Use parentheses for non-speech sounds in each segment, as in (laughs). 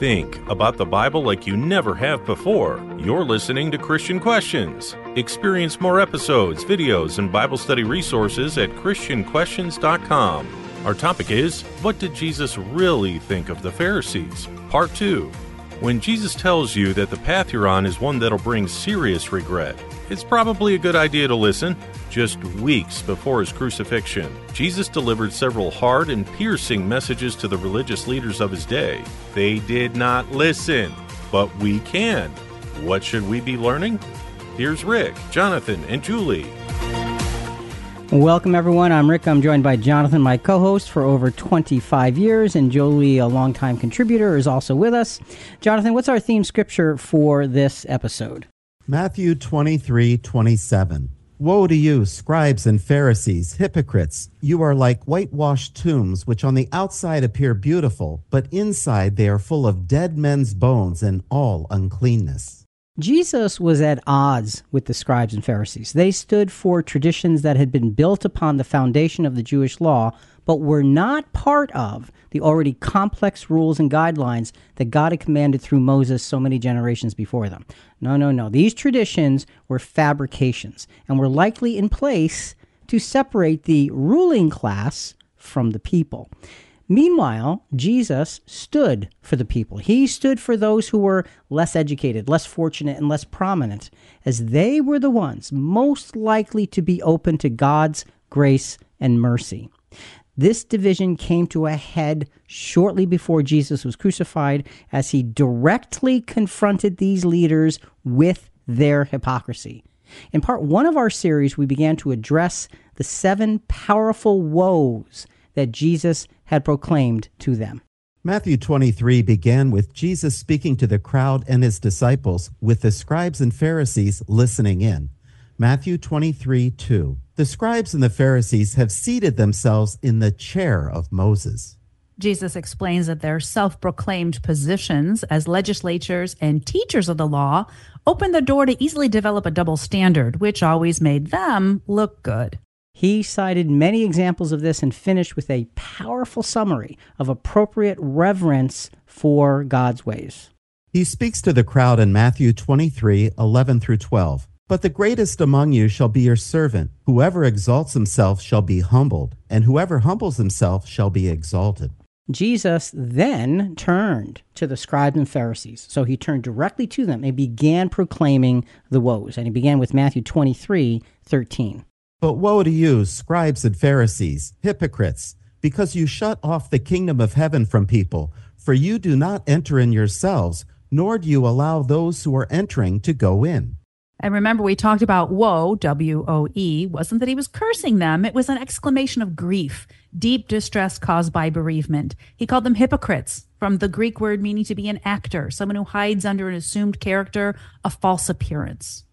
think about the Bible like you never have before. You're listening to Christian Questions. Experience more episodes, videos, and Bible study resources at ChristianQuestions.com. Our topic is What did Jesus really think of the Pharisees? Part 2. When Jesus tells you that the path you're on is one that'll bring serious regret, it's probably a good idea to listen. Just weeks before his crucifixion, Jesus delivered several hard and piercing messages to the religious leaders of his day. They did not listen, but we can. What should we be learning? Here's Rick, Jonathan, and Julie. Welcome, everyone. I'm Rick. I'm joined by Jonathan, my co host for over 25 years, and Julie, a longtime contributor, is also with us. Jonathan, what's our theme scripture for this episode? Matthew 23 27. Woe to you, scribes and Pharisees, hypocrites! You are like whitewashed tombs, which on the outside appear beautiful, but inside they are full of dead men's bones and all uncleanness. Jesus was at odds with the scribes and Pharisees. They stood for traditions that had been built upon the foundation of the Jewish law, but were not part of the already complex rules and guidelines that God had commanded through Moses so many generations before them. No, no, no. These traditions were fabrications and were likely in place to separate the ruling class from the people. Meanwhile, Jesus stood for the people. He stood for those who were less educated, less fortunate, and less prominent, as they were the ones most likely to be open to God's grace and mercy. This division came to a head shortly before Jesus was crucified as he directly confronted these leaders with their hypocrisy. In part one of our series, we began to address the seven powerful woes that Jesus had proclaimed to them. Matthew 23 began with Jesus speaking to the crowd and his disciples, with the scribes and Pharisees listening in. Matthew 23 2. The scribes and the Pharisees have seated themselves in the chair of Moses. Jesus explains that their self proclaimed positions as legislators and teachers of the law opened the door to easily develop a double standard, which always made them look good. He cited many examples of this and finished with a powerful summary of appropriate reverence for God's ways. He speaks to the crowd in Matthew 23 11 through 12. But the greatest among you shall be your servant. Whoever exalts himself shall be humbled, and whoever humbles himself shall be exalted. Jesus then turned to the scribes and Pharisees. So he turned directly to them and began proclaiming the woes. And he began with Matthew 23 13. But woe to you, scribes and Pharisees, hypocrites, because you shut off the kingdom of heaven from people, for you do not enter in yourselves, nor do you allow those who are entering to go in. And remember, we talked about woe, W O E, wasn't that he was cursing them. It was an exclamation of grief, deep distress caused by bereavement. He called them hypocrites, from the Greek word meaning to be an actor, someone who hides under an assumed character, a false appearance.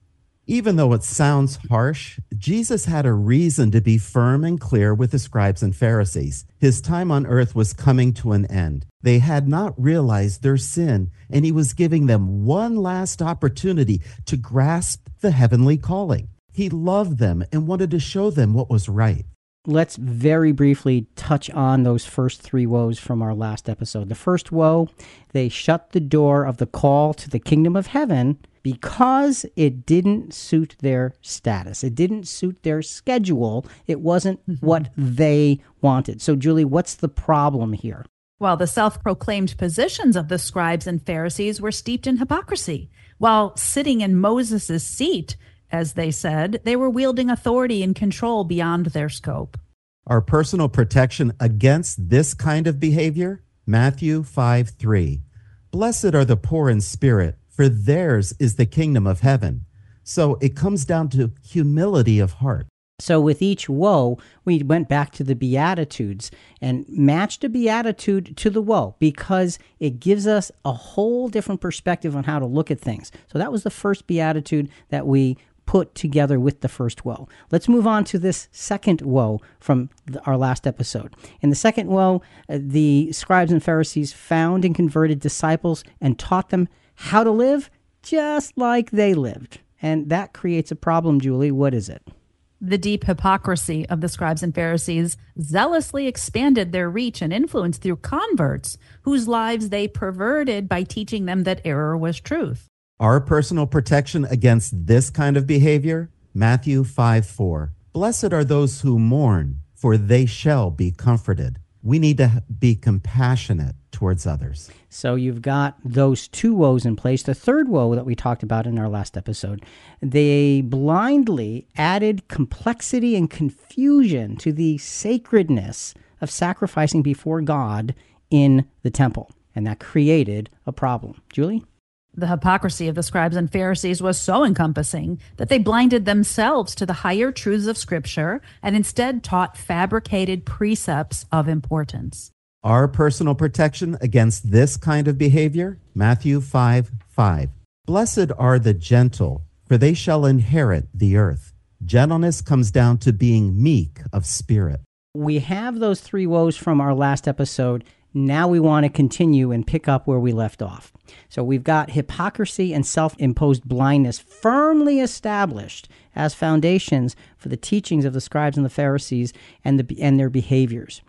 Even though it sounds harsh, Jesus had a reason to be firm and clear with the scribes and Pharisees. His time on earth was coming to an end. They had not realized their sin, and he was giving them one last opportunity to grasp the heavenly calling. He loved them and wanted to show them what was right. Let's very briefly touch on those first three woes from our last episode. The first woe, they shut the door of the call to the kingdom of heaven because it didn't suit their status. It didn't suit their schedule. It wasn't (laughs) what they wanted. So, Julie, what's the problem here? Well, the self proclaimed positions of the scribes and Pharisees were steeped in hypocrisy. While sitting in Moses' seat, as they said, they were wielding authority and control beyond their scope. Our personal protection against this kind of behavior? Matthew 5 3. Blessed are the poor in spirit for theirs is the kingdom of heaven. So it comes down to humility of heart. So, with each woe, we went back to the Beatitudes and matched a Beatitude to the woe because it gives us a whole different perspective on how to look at things. So, that was the first Beatitude that we put together with the first woe. Let's move on to this second woe from the, our last episode. In the second woe, uh, the scribes and Pharisees found and converted disciples and taught them how to live just like they lived. And that creates a problem, Julie. What is it? The deep hypocrisy of the scribes and Pharisees zealously expanded their reach and influence through converts whose lives they perverted by teaching them that error was truth. Our personal protection against this kind of behavior? Matthew 5 4. Blessed are those who mourn, for they shall be comforted. We need to be compassionate towards others. So you've got those two woes in place. The third woe that we talked about in our last episode, they blindly added complexity and confusion to the sacredness of sacrificing before God in the temple. And that created a problem. Julie? The hypocrisy of the scribes and Pharisees was so encompassing that they blinded themselves to the higher truths of Scripture and instead taught fabricated precepts of importance. Our personal protection against this kind of behavior? Matthew 5 5. Blessed are the gentle, for they shall inherit the earth. Gentleness comes down to being meek of spirit. We have those three woes from our last episode. Now we want to continue and pick up where we left off. So we've got hypocrisy and self imposed blindness firmly established as foundations for the teachings of the scribes and the Pharisees and, the, and their behaviors.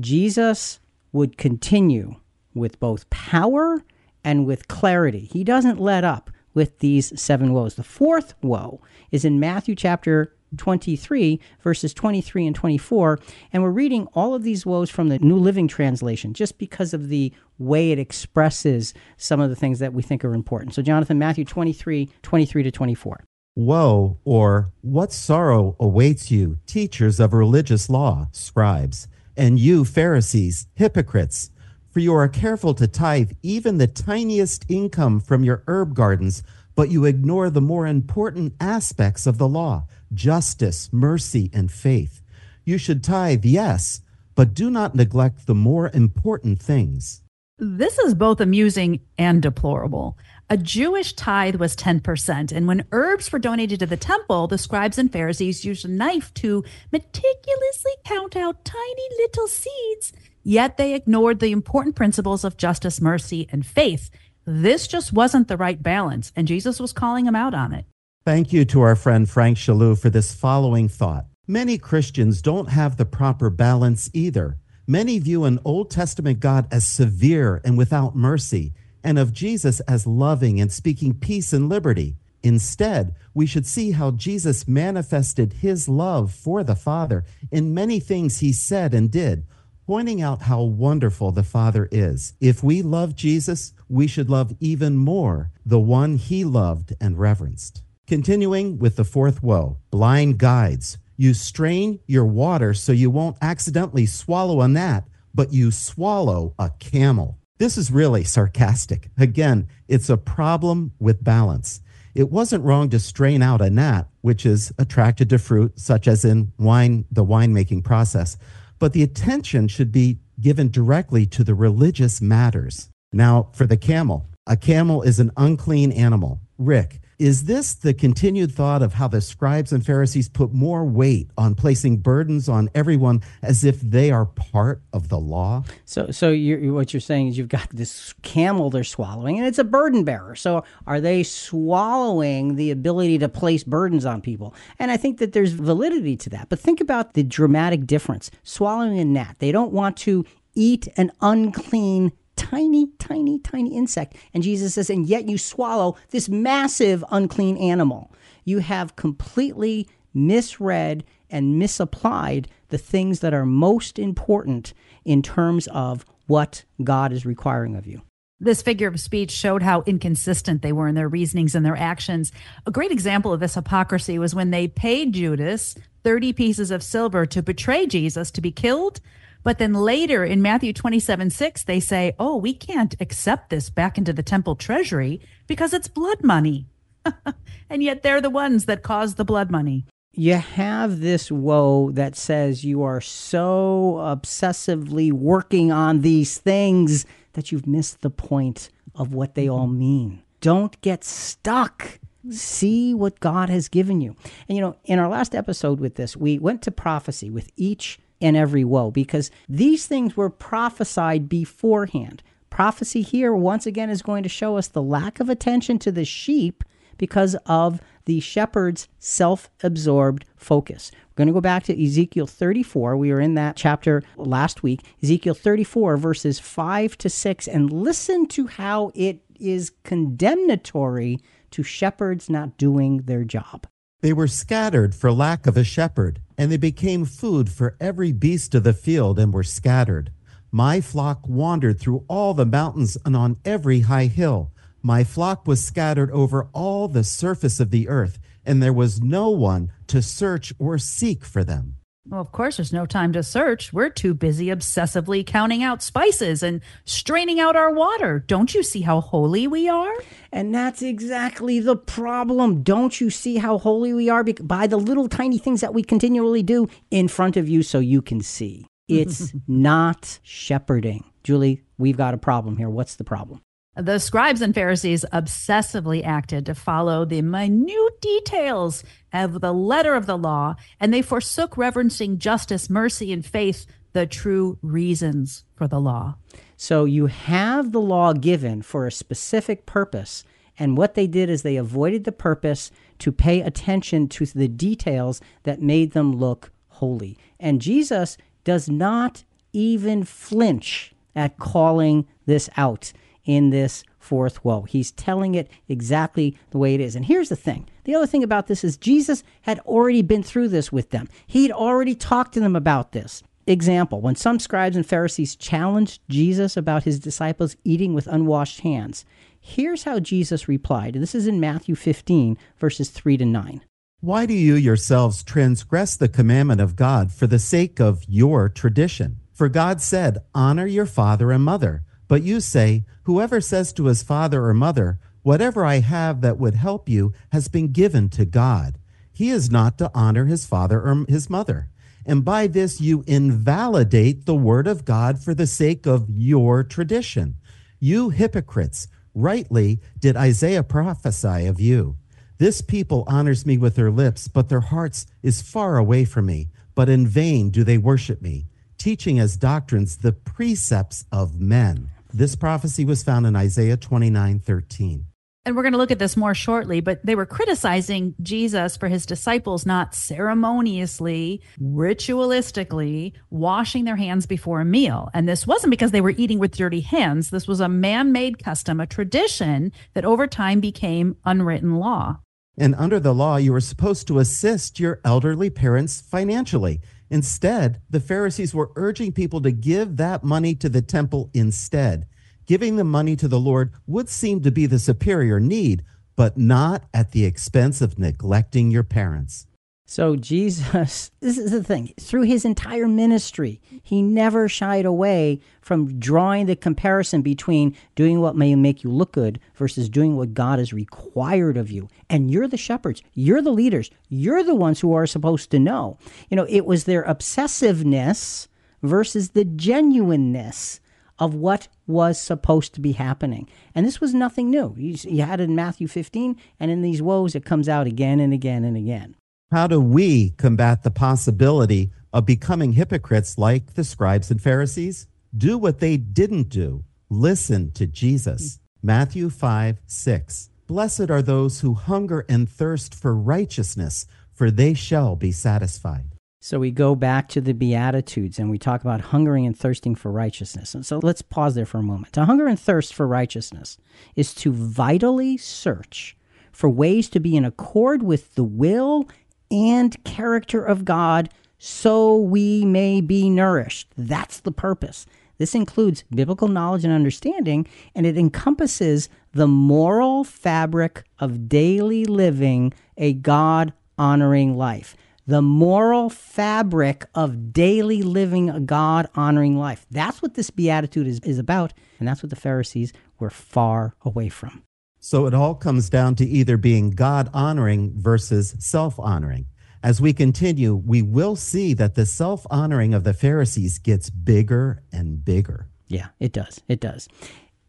Jesus would continue with both power and with clarity. He doesn't let up with these seven woes. The fourth woe is in Matthew chapter 23, verses 23 and 24. And we're reading all of these woes from the New Living Translation just because of the way it expresses some of the things that we think are important. So, Jonathan, Matthew 23, 23 to 24. Woe, or what sorrow awaits you, teachers of religious law, scribes, and you, Pharisees, hypocrites! For you are careful to tithe even the tiniest income from your herb gardens, but you ignore the more important aspects of the law justice, mercy, and faith. You should tithe, yes, but do not neglect the more important things. This is both amusing and deplorable. A Jewish tithe was 10%, and when herbs were donated to the temple, the scribes and Pharisees used a knife to meticulously count out tiny little seeds, yet they ignored the important principles of justice, mercy, and faith. This just wasn't the right balance, and Jesus was calling them out on it. Thank you to our friend Frank Shalou for this following thought. Many Christians don't have the proper balance either. Many view an Old Testament God as severe and without mercy, and of Jesus as loving and speaking peace and liberty. Instead, we should see how Jesus manifested his love for the Father in many things he said and did, pointing out how wonderful the Father is. If we love Jesus, we should love even more the one he loved and reverenced. Continuing with the fourth woe blind guides. You strain your water so you won't accidentally swallow a gnat, but you swallow a camel. This is really sarcastic. Again, it's a problem with balance. It wasn't wrong to strain out a gnat, which is attracted to fruit, such as in wine, the winemaking process, but the attention should be given directly to the religious matters. Now, for the camel, a camel is an unclean animal. Rick, is this the continued thought of how the scribes and Pharisees put more weight on placing burdens on everyone as if they are part of the law? So, so you're, what you're saying is you've got this camel they're swallowing, and it's a burden bearer. So, are they swallowing the ability to place burdens on people? And I think that there's validity to that. But think about the dramatic difference: swallowing a gnat. They don't want to eat an unclean tiny, tiny, tiny insect. And Jesus says, and yet you swallow this massive unclean animal. You have completely misread and misapplied the things that are most important in terms of what God is requiring of you. This figure of speech showed how inconsistent they were in their reasonings and their actions. A great example of this hypocrisy was when they paid Judas 30 pieces of silver to betray Jesus to be killed but then later in Matthew 27 6, they say, oh, we can't accept this back into the temple treasury because it's blood money. (laughs) and yet they're the ones that caused the blood money. You have this woe that says you are so obsessively working on these things that you've missed the point of what they all mm-hmm. mean. Don't get stuck. Mm-hmm. See what God has given you. And you know, in our last episode with this, we went to prophecy with each and every woe because these things were prophesied beforehand. Prophecy here, once again, is going to show us the lack of attention to the sheep because of the shepherd's self absorbed focus. We're going to go back to Ezekiel 34. We were in that chapter last week. Ezekiel 34, verses 5 to 6, and listen to how it is condemnatory to shepherds not doing their job. They were scattered for lack of a shepherd, and they became food for every beast of the field and were scattered. My flock wandered through all the mountains and on every high hill. My flock was scattered over all the surface of the earth, and there was no one to search or seek for them. Well, of course, there's no time to search. We're too busy obsessively counting out spices and straining out our water. Don't you see how holy we are? And that's exactly the problem. Don't you see how holy we are by the little tiny things that we continually do in front of you so you can see? It's (laughs) not shepherding. Julie, we've got a problem here. What's the problem? The scribes and Pharisees obsessively acted to follow the minute details of the letter of the law, and they forsook reverencing justice, mercy, and faith, the true reasons for the law. So you have the law given for a specific purpose, and what they did is they avoided the purpose to pay attention to the details that made them look holy. And Jesus does not even flinch at calling this out in this fourth woe. He's telling it exactly the way it is. And here's the thing the other thing about this is Jesus had already been through this with them, he'd already talked to them about this. Example When some scribes and Pharisees challenged Jesus about his disciples eating with unwashed hands, here's how Jesus replied. This is in Matthew 15, verses 3 to 9. Why do you yourselves transgress the commandment of God for the sake of your tradition? For God said, Honor your father and mother. But you say, Whoever says to his father or mother, Whatever I have that would help you has been given to God. He is not to honor his father or his mother. And by this you invalidate the word of God for the sake of your tradition. You hypocrites, rightly did Isaiah prophesy of you. This people honors me with their lips, but their hearts is far away from me. But in vain do they worship me, teaching as doctrines the precepts of men. This prophecy was found in Isaiah 29 13. And we're going to look at this more shortly, but they were criticizing Jesus for his disciples not ceremoniously, ritualistically washing their hands before a meal. And this wasn't because they were eating with dirty hands. This was a man made custom, a tradition that over time became unwritten law. And under the law, you were supposed to assist your elderly parents financially. Instead, the Pharisees were urging people to give that money to the temple instead. Giving the money to the Lord would seem to be the superior need, but not at the expense of neglecting your parents. So, Jesus, (laughs) this is the thing, through his entire ministry, he never shied away from drawing the comparison between doing what may make you look good versus doing what God has required of you. And you're the shepherds, you're the leaders, you're the ones who are supposed to know. You know, it was their obsessiveness versus the genuineness of what was supposed to be happening. And this was nothing new. You, had it in Matthew 15, and in these woes, it comes out again and again and again. How do we combat the possibility of becoming hypocrites like the scribes and Pharisees? Do what they didn't do. Listen to Jesus. Matthew 5 6. Blessed are those who hunger and thirst for righteousness, for they shall be satisfied. So we go back to the Beatitudes and we talk about hungering and thirsting for righteousness. And so let's pause there for a moment. To hunger and thirst for righteousness is to vitally search for ways to be in accord with the will and character of God so we may be nourished. That's the purpose. This includes biblical knowledge and understanding, and it encompasses the moral fabric of daily living a God honoring life. The moral fabric of daily living a God honoring life. That's what this beatitude is, is about, and that's what the Pharisees were far away from. So it all comes down to either being God honoring versus self honoring. As we continue, we will see that the self honoring of the Pharisees gets bigger and bigger. Yeah, it does. It does.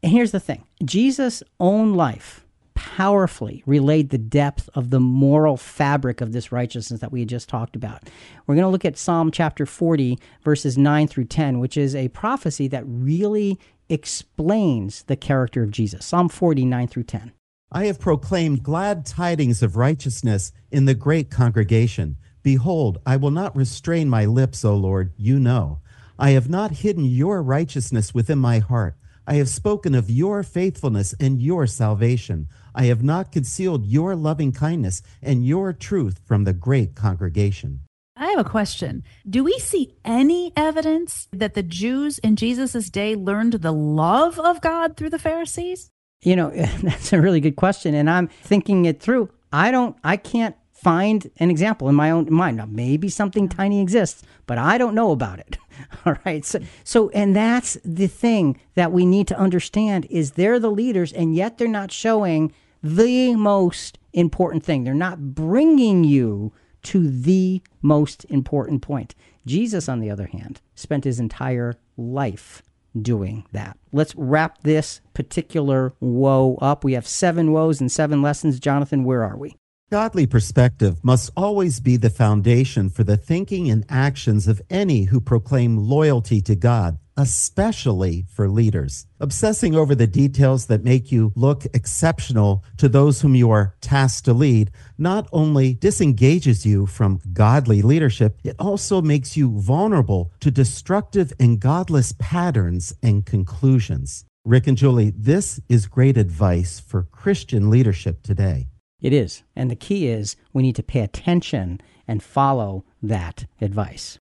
And here's the thing Jesus' own life powerfully relayed the depth of the moral fabric of this righteousness that we had just talked about. We're going to look at Psalm chapter 40, verses 9 through 10, which is a prophecy that really explains the character of Jesus. Psalm 49 through 10. I have proclaimed glad tidings of righteousness in the great congregation. Behold, I will not restrain my lips, O Lord, you know. I have not hidden your righteousness within my heart. I have spoken of your faithfulness and your salvation. I have not concealed your loving kindness and your truth from the great congregation. I have a question. Do we see any evidence that the Jews in Jesus' day learned the love of God through the Pharisees? You know, (laughs) that's a really good question. And I'm thinking it through. I don't, I can't find an example in my own mind. Now, maybe something tiny exists, but I don't know about it. (laughs) All right. So, so, and that's the thing that we need to understand is they're the leaders and yet they're not showing the most important thing. They're not bringing you to the most important point. Jesus, on the other hand, spent his entire life doing that. Let's wrap this particular woe up. We have seven woes and seven lessons. Jonathan, where are we? Godly perspective must always be the foundation for the thinking and actions of any who proclaim loyalty to God, especially for leaders. Obsessing over the details that make you look exceptional to those whom you are tasked to lead not only disengages you from godly leadership, it also makes you vulnerable to destructive and godless patterns and conclusions. Rick and Julie, this is great advice for Christian leadership today. It is. And the key is we need to pay attention and follow that advice.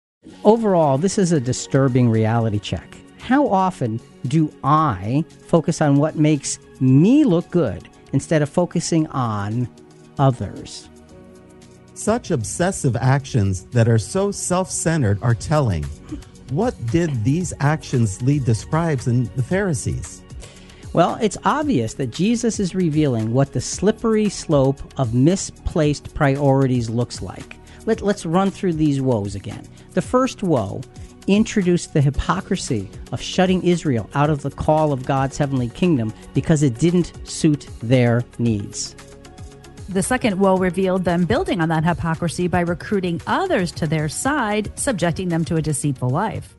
Overall, this is a disturbing reality check. How often do I focus on what makes me look good instead of focusing on others? Such obsessive actions that are so self centered are telling. What did these actions lead the scribes and the Pharisees? Well, it's obvious that Jesus is revealing what the slippery slope of misplaced priorities looks like. Let, us run through these woes again. The first woe introduced the hypocrisy of shutting Israel out of the call of God's heavenly kingdom because it didn't suit their needs. The second woe revealed them building on that hypocrisy by recruiting others to their side, subjecting them to a deceitful life.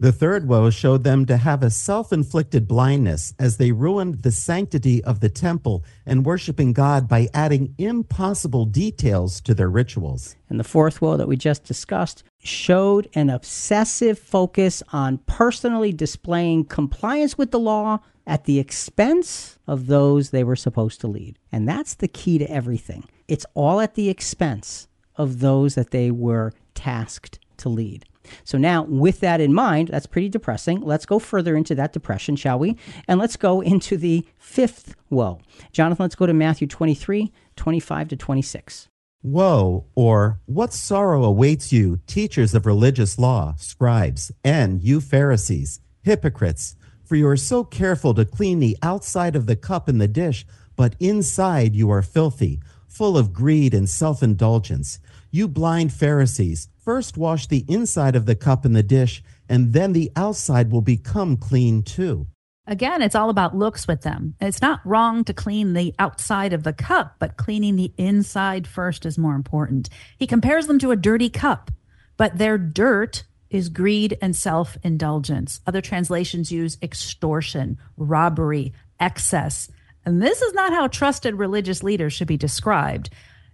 The third woe showed them to have a self inflicted blindness as they ruined the sanctity of the temple and worshiping God by adding impossible details to their rituals. And the fourth woe that we just discussed showed an obsessive focus on personally displaying compliance with the law at the expense of those they were supposed to lead. And that's the key to everything. It's all at the expense of those that they were tasked to lead. So now, with that in mind, that's pretty depressing. Let's go further into that depression, shall we? And let's go into the fifth woe. Jonathan, let's go to Matthew 23, 25 to 26. Woe, or what sorrow awaits you, teachers of religious law, scribes, and you Pharisees, hypocrites, for you are so careful to clean the outside of the cup and the dish, but inside you are filthy, full of greed and self indulgence. You blind Pharisees, first wash the inside of the cup and the dish, and then the outside will become clean too. Again, it's all about looks with them. It's not wrong to clean the outside of the cup, but cleaning the inside first is more important. He compares them to a dirty cup, but their dirt is greed and self indulgence. Other translations use extortion, robbery, excess. And this is not how trusted religious leaders should be described.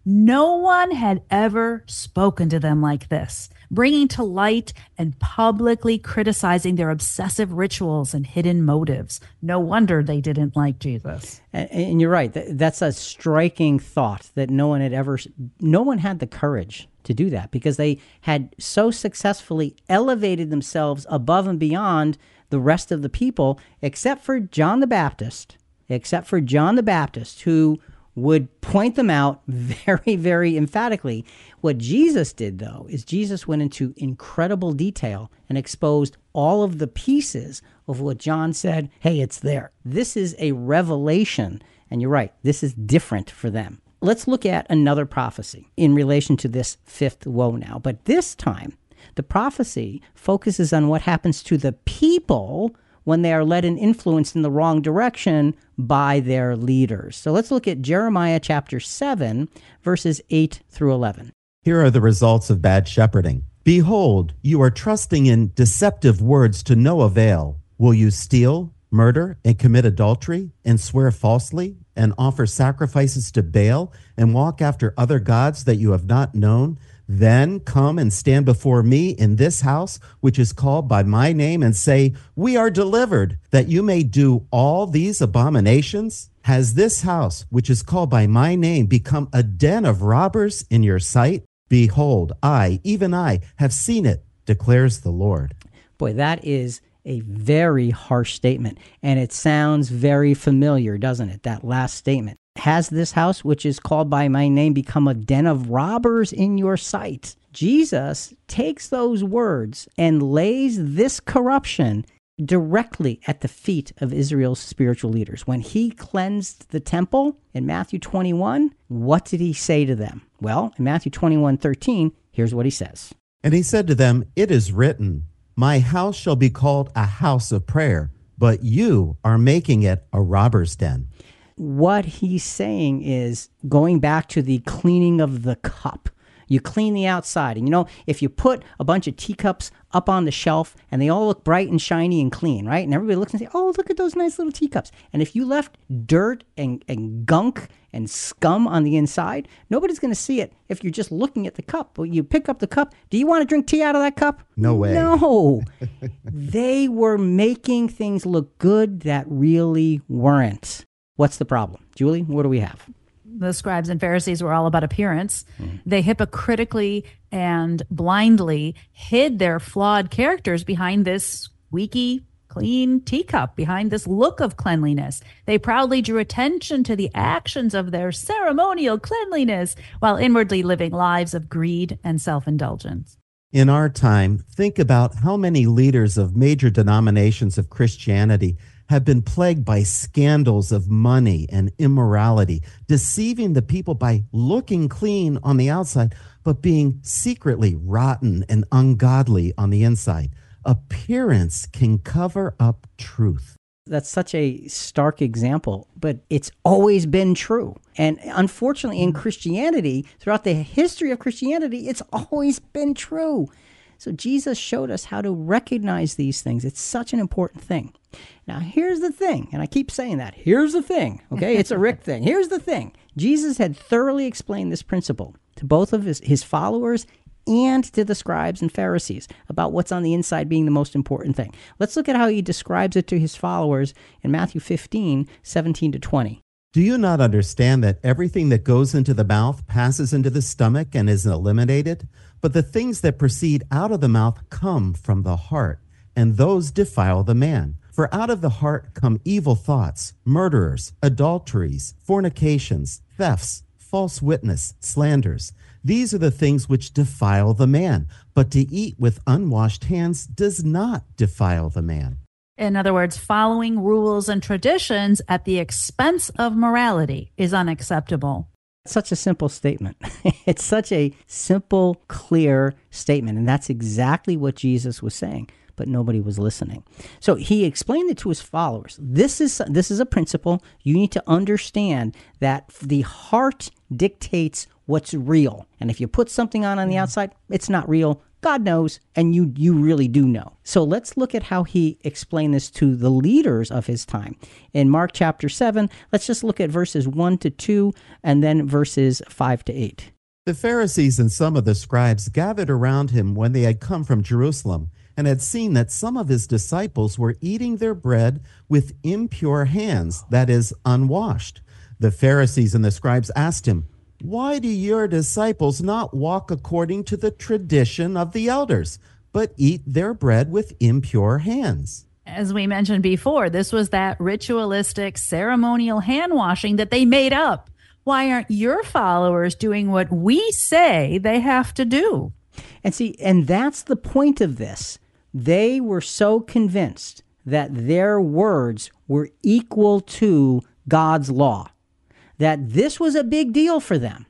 No one had ever spoken to them like this, bringing to light and publicly criticizing their obsessive rituals and hidden motives. No wonder they didn't like Jesus. And, and you're right. That's a striking thought that no one had ever, no one had the courage to do that because they had so successfully elevated themselves above and beyond the rest of the people, except for John the Baptist, except for John the Baptist, who would point them out (laughs) very, very emphatically. What Jesus did, though, is Jesus went into incredible detail and exposed all of the pieces of what John said hey, it's there. This is a revelation. And you're right, this is different for them. Let's look at another prophecy in relation to this fifth woe now. But this time, the prophecy focuses on what happens to the people when they are led and influenced in the wrong direction by their leaders. So let's look at Jeremiah chapter 7, verses 8 through 11. Here are the results of bad shepherding. Behold, you are trusting in deceptive words to no avail. Will you steal, murder, and commit adultery, and swear falsely? and offer sacrifices to Baal and walk after other gods that you have not known, then come and stand before me in this house, which is called by my name, and say, We are delivered, that you may do all these abominations? Has this house, which is called by my name, become a den of robbers in your sight? Behold, I, even I, have seen it, declares the Lord. Boy, that is a very harsh statement. And it sounds very familiar, doesn't it? That last statement. Has this house, which is called by my name, become a den of robbers in your sight? Jesus takes those words and lays this corruption directly at the feet of Israel's spiritual leaders. When he cleansed the temple in Matthew 21, what did he say to them? Well, in Matthew 21 13, here's what he says. And he said to them, It is written, My house shall be called a house of prayer, but you are making it a robber's den what he's saying is going back to the cleaning of the cup. You clean the outside. And you know, if you put a bunch of teacups up on the shelf and they all look bright and shiny and clean, right? And everybody looks and say, oh, look at those nice little teacups. And if you left dirt and, and gunk and scum on the inside, nobody's going to see it if you're just looking at the cup. Well, you pick up the cup. Do you want to drink tea out of that cup? No way. No. (laughs) they were making things look good that really weren't. What's the problem? Julie, what do we have? The scribes and Pharisees were all about appearance. Mm-hmm. They hypocritically and blindly hid their flawed characters behind this squeaky, clean teacup, behind this look of cleanliness. They proudly drew attention to the actions of their ceremonial cleanliness while inwardly living lives of greed and self indulgence. In our time, think about how many leaders of major denominations of Christianity have been plagued by scandals of money and immorality, deceiving the people by looking clean on the outside, but being secretly rotten and ungodly on the inside. Appearance can cover up truth. That's such a stark example, but it's always been true. And unfortunately, in hmm. Christianity, throughout the history of Christianity, it's always been true. So Jesus showed us how to recognize these things. It's such an important thing. Now, here's the thing, and I keep saying that. Here's the thing, okay? It's a Rick (laughs) thing. Here's the thing Jesus had thoroughly explained this principle to both of his, his followers and to the scribes and Pharisees about what's on the inside being the most important thing. Let's look at how he describes it to his followers in Matthew 15, 17 to 20. Do you not understand that everything that goes into the mouth passes into the stomach and is eliminated? But the things that proceed out of the mouth come from the heart, and those defile the man. For out of the heart come evil thoughts, murderers, adulteries, fornications, thefts, false witness, slanders. These are the things which defile the man. But to eat with unwashed hands does not defile the man. In other words, following rules and traditions at the expense of morality is unacceptable. Such a simple statement. (laughs) it's such a simple, clear statement. And that's exactly what Jesus was saying but nobody was listening. So he explained it to his followers. This is this is a principle. You need to understand that the heart dictates what's real. And if you put something on on the mm. outside, it's not real. God knows, and you you really do know. So let's look at how he explained this to the leaders of his time. In Mark chapter 7, let's just look at verses 1 to 2 and then verses 5 to 8. The Pharisees and some of the scribes gathered around him when they had come from Jerusalem and had seen that some of his disciples were eating their bread with impure hands, that is, unwashed. The Pharisees and the scribes asked him, Why do your disciples not walk according to the tradition of the elders, but eat their bread with impure hands? As we mentioned before, this was that ritualistic ceremonial hand washing that they made up. Why aren't your followers doing what we say they have to do? And see, and that's the point of this. They were so convinced that their words were equal to God's law that this was a big deal for them.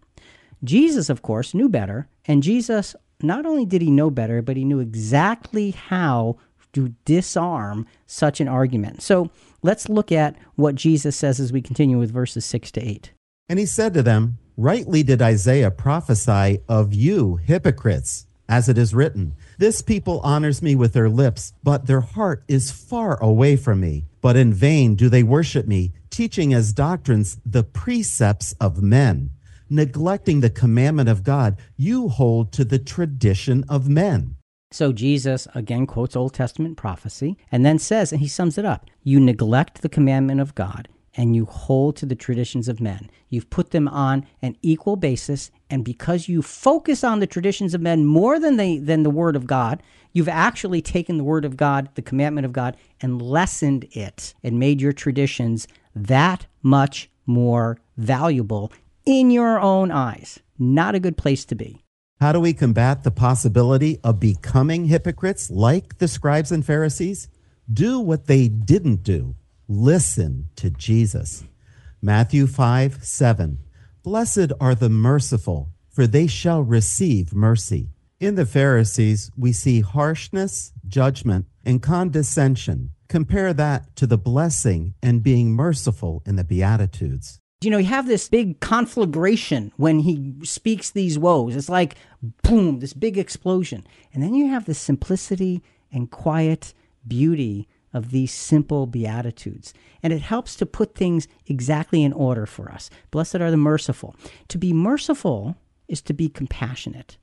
Jesus, of course, knew better, and Jesus not only did he know better, but he knew exactly how to disarm such an argument. So let's look at what Jesus says as we continue with verses 6 to 8. And he said to them, Rightly did Isaiah prophesy of you, hypocrites, as it is written. This people honors me with their lips, but their heart is far away from me. But in vain do they worship me, teaching as doctrines the precepts of men. Neglecting the commandment of God, you hold to the tradition of men. So Jesus again quotes Old Testament prophecy and then says, and he sums it up you neglect the commandment of God and you hold to the traditions of men. You've put them on an equal basis, and because you focus on the traditions of men more than the than the word of God, you've actually taken the word of God, the commandment of God, and lessened it and made your traditions that much more valuable in your own eyes. Not a good place to be. How do we combat the possibility of becoming hypocrites like the scribes and Pharisees? Do what they didn't do. Listen to Jesus. Matthew 5 7. Blessed are the merciful, for they shall receive mercy. In the Pharisees, we see harshness, judgment, and condescension. Compare that to the blessing and being merciful in the Beatitudes you know, you have this big conflagration when he speaks these woes. It's like boom, this big explosion. And then you have the simplicity and quiet beauty of these simple beatitudes. And it helps to put things exactly in order for us. Blessed are the merciful. To be merciful is to be compassionate.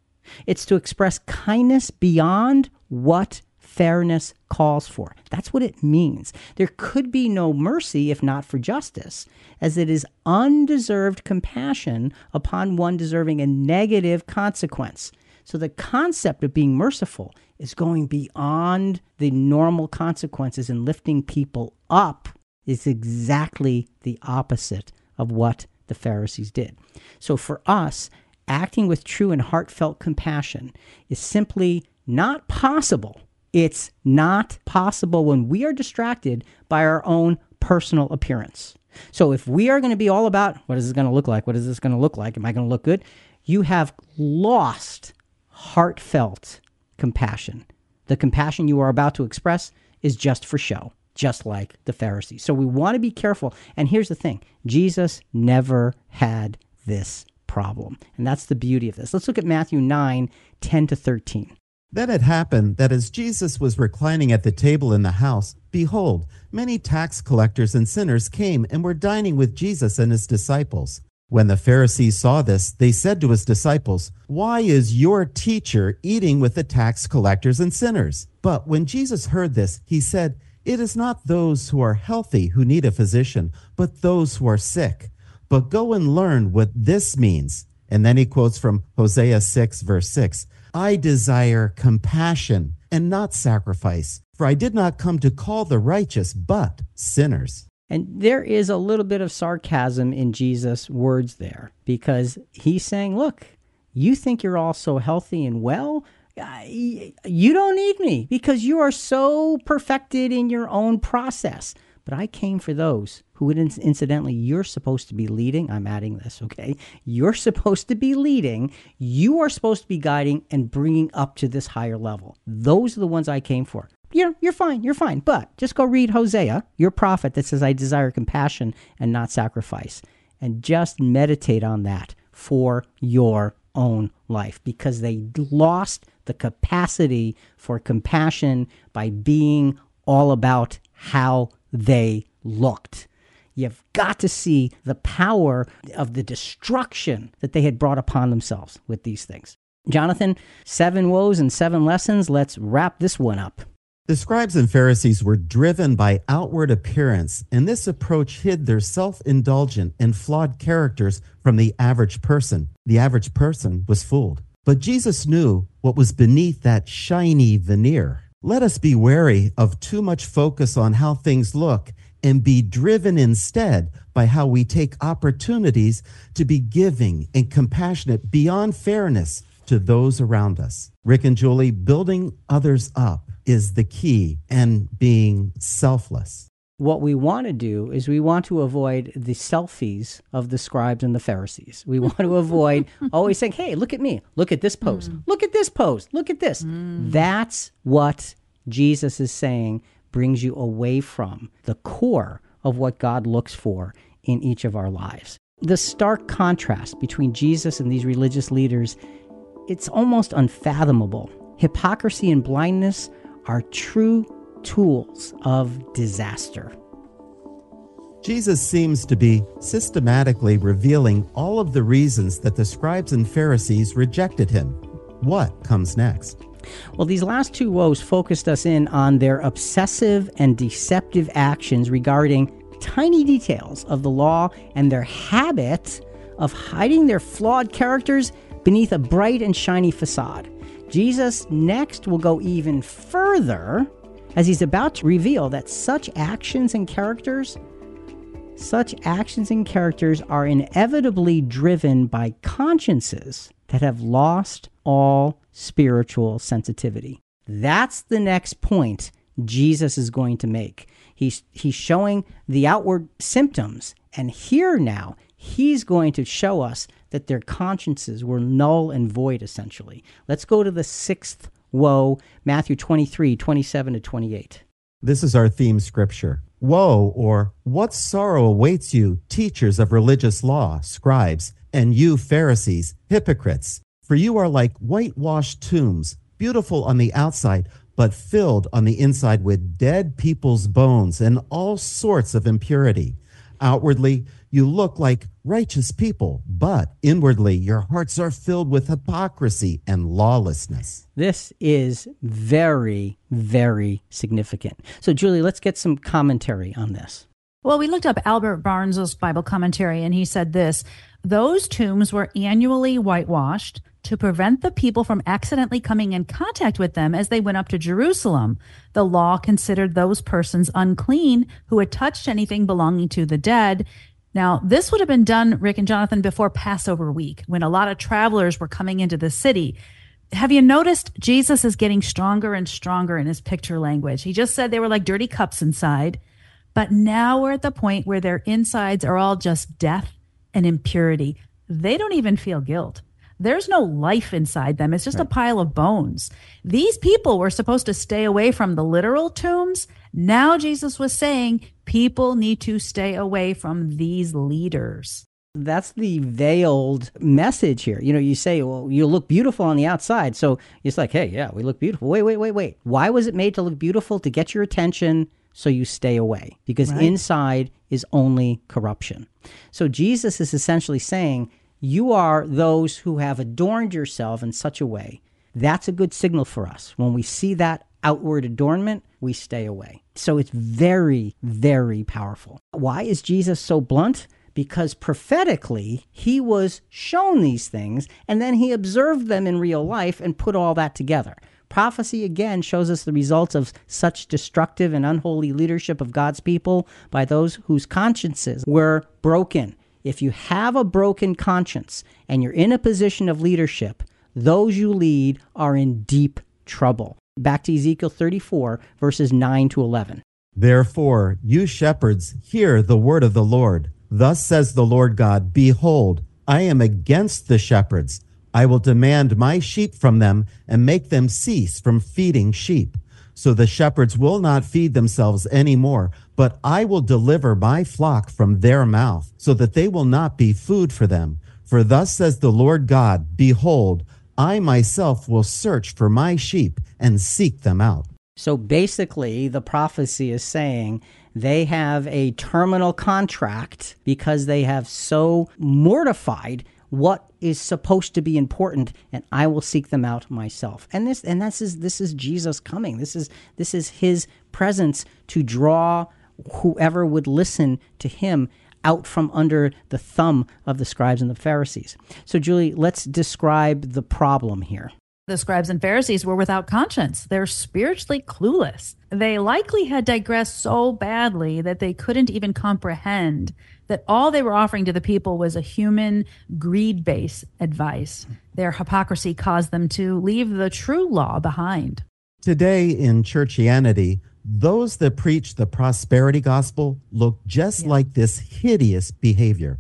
It's to express kindness beyond what fairness calls for. That's what it means. There could be no mercy if not for justice, as it is undeserved compassion upon one deserving a negative consequence. So the concept of being merciful is going beyond the normal consequences and lifting people up is exactly the opposite of what the Pharisees did. So for us, acting with true and heartfelt compassion is simply not possible it's not possible when we are distracted by our own personal appearance. So if we are going to be all about what is this going to look like? What is this going to look like? Am I going to look good? You have lost heartfelt compassion. The compassion you are about to express is just for show, just like the Pharisees. So we want to be careful. And here's the thing Jesus never had this problem. And that's the beauty of this. Let's look at Matthew 9 10 to 13. Then it happened that as Jesus was reclining at the table in the house, behold, many tax collectors and sinners came and were dining with Jesus and his disciples. When the Pharisees saw this, they said to his disciples, Why is your teacher eating with the tax collectors and sinners? But when Jesus heard this, he said, It is not those who are healthy who need a physician, but those who are sick. But go and learn what this means. And then he quotes from Hosea 6, verse 6 I desire compassion and not sacrifice, for I did not come to call the righteous, but sinners. And there is a little bit of sarcasm in Jesus' words there because he's saying, Look, you think you're all so healthy and well? You don't need me because you are so perfected in your own process. But I came for those who, incidentally, you're supposed to be leading. I'm adding this, okay? You're (laughs) supposed to be leading. You are supposed to be guiding and bringing up to this higher level. Those are the ones I came for. You're, you're fine, you're fine. But just go read Hosea, your prophet that says, I desire compassion and not sacrifice. And just meditate on that for your own life because they lost the capacity for compassion by being all about how they looked. You've got to see the power of the destruction that they had brought upon themselves with these things. Jonathan, seven woes and seven lessons. Let's wrap this one up. The scribes and Pharisees were driven by outward appearance, and this approach hid their self indulgent and flawed characters from the average person. The average person was fooled. But Jesus knew what was beneath that shiny veneer. Let us be wary of too much focus on how things look and be driven instead by how we take opportunities to be giving and compassionate beyond fairness to those around us. Rick and Julie, building others up is the key and being selfless. What we want to do is we want to avoid the selfies of the scribes and the Pharisees. We want to (laughs) avoid always saying, hey, look at me. Look at this pose. Mm. Look at this pose. Look at this. Mm. That's what Jesus is saying brings you away from the core of what God looks for in each of our lives. The stark contrast between Jesus and these religious leaders, it's almost unfathomable. Hypocrisy and blindness are true tools of disaster. Jesus seems to be systematically revealing all of the reasons that the scribes and Pharisees rejected him. What comes next? Well, these last two woes focused us in on their obsessive and deceptive actions regarding tiny details of the law and their habit of hiding their flawed characters beneath a bright and shiny facade. Jesus next will go even further as he's about to reveal that such actions and characters such actions and characters are inevitably driven by consciences that have lost all spiritual sensitivity. That's the next point Jesus is going to make. He's, he's showing the outward symptoms, and here now, he's going to show us that their consciences were null and void, essentially. Let's go to the sixth woe, Matthew 23 27 to 28. This is our theme scripture. Woe, or what sorrow awaits you, teachers of religious law, scribes, and you, Pharisees, hypocrites! For you are like whitewashed tombs, beautiful on the outside, but filled on the inside with dead people's bones and all sorts of impurity. Outwardly, you look like righteous people, but inwardly, your hearts are filled with hypocrisy and lawlessness. This is very, very significant. So, Julie, let's get some commentary on this. Well, we looked up Albert Barnes' Bible commentary, and he said this Those tombs were annually whitewashed to prevent the people from accidentally coming in contact with them as they went up to Jerusalem. The law considered those persons unclean who had touched anything belonging to the dead. Now, this would have been done, Rick and Jonathan, before Passover week when a lot of travelers were coming into the city. Have you noticed Jesus is getting stronger and stronger in his picture language? He just said they were like dirty cups inside, but now we're at the point where their insides are all just death and impurity. They don't even feel guilt. There's no life inside them. It's just right. a pile of bones. These people were supposed to stay away from the literal tombs. Now Jesus was saying people need to stay away from these leaders. That's the veiled message here. You know, you say, well, you look beautiful on the outside. So it's like, hey, yeah, we look beautiful. Wait, wait, wait, wait. Why was it made to look beautiful? To get your attention so you stay away. Because right. inside is only corruption. So Jesus is essentially saying, you are those who have adorned yourself in such a way. That's a good signal for us. When we see that outward adornment, we stay away. So it's very, very powerful. Why is Jesus so blunt? Because prophetically, he was shown these things and then he observed them in real life and put all that together. Prophecy again shows us the results of such destructive and unholy leadership of God's people by those whose consciences were broken if you have a broken conscience and you're in a position of leadership, those you lead are in deep trouble. Back to Ezekiel 34, verses 9 to 11. Therefore, you shepherds, hear the word of the Lord. Thus says the Lord God Behold, I am against the shepherds. I will demand my sheep from them and make them cease from feeding sheep. So the shepherds will not feed themselves any more, but I will deliver my flock from their mouth, so that they will not be food for them. For thus says the Lord God Behold, I myself will search for my sheep and seek them out. So basically, the prophecy is saying they have a terminal contract because they have so mortified what is supposed to be important and I will seek them out myself. And this and this is this is Jesus coming. This is this is his presence to draw whoever would listen to him out from under the thumb of the scribes and the Pharisees. So Julie, let's describe the problem here. The scribes and Pharisees were without conscience. They're spiritually clueless. They likely had digressed so badly that they couldn't even comprehend that all they were offering to the people was a human greed based advice. Their hypocrisy caused them to leave the true law behind. Today in churchianity, those that preach the prosperity gospel look just yeah. like this hideous behavior.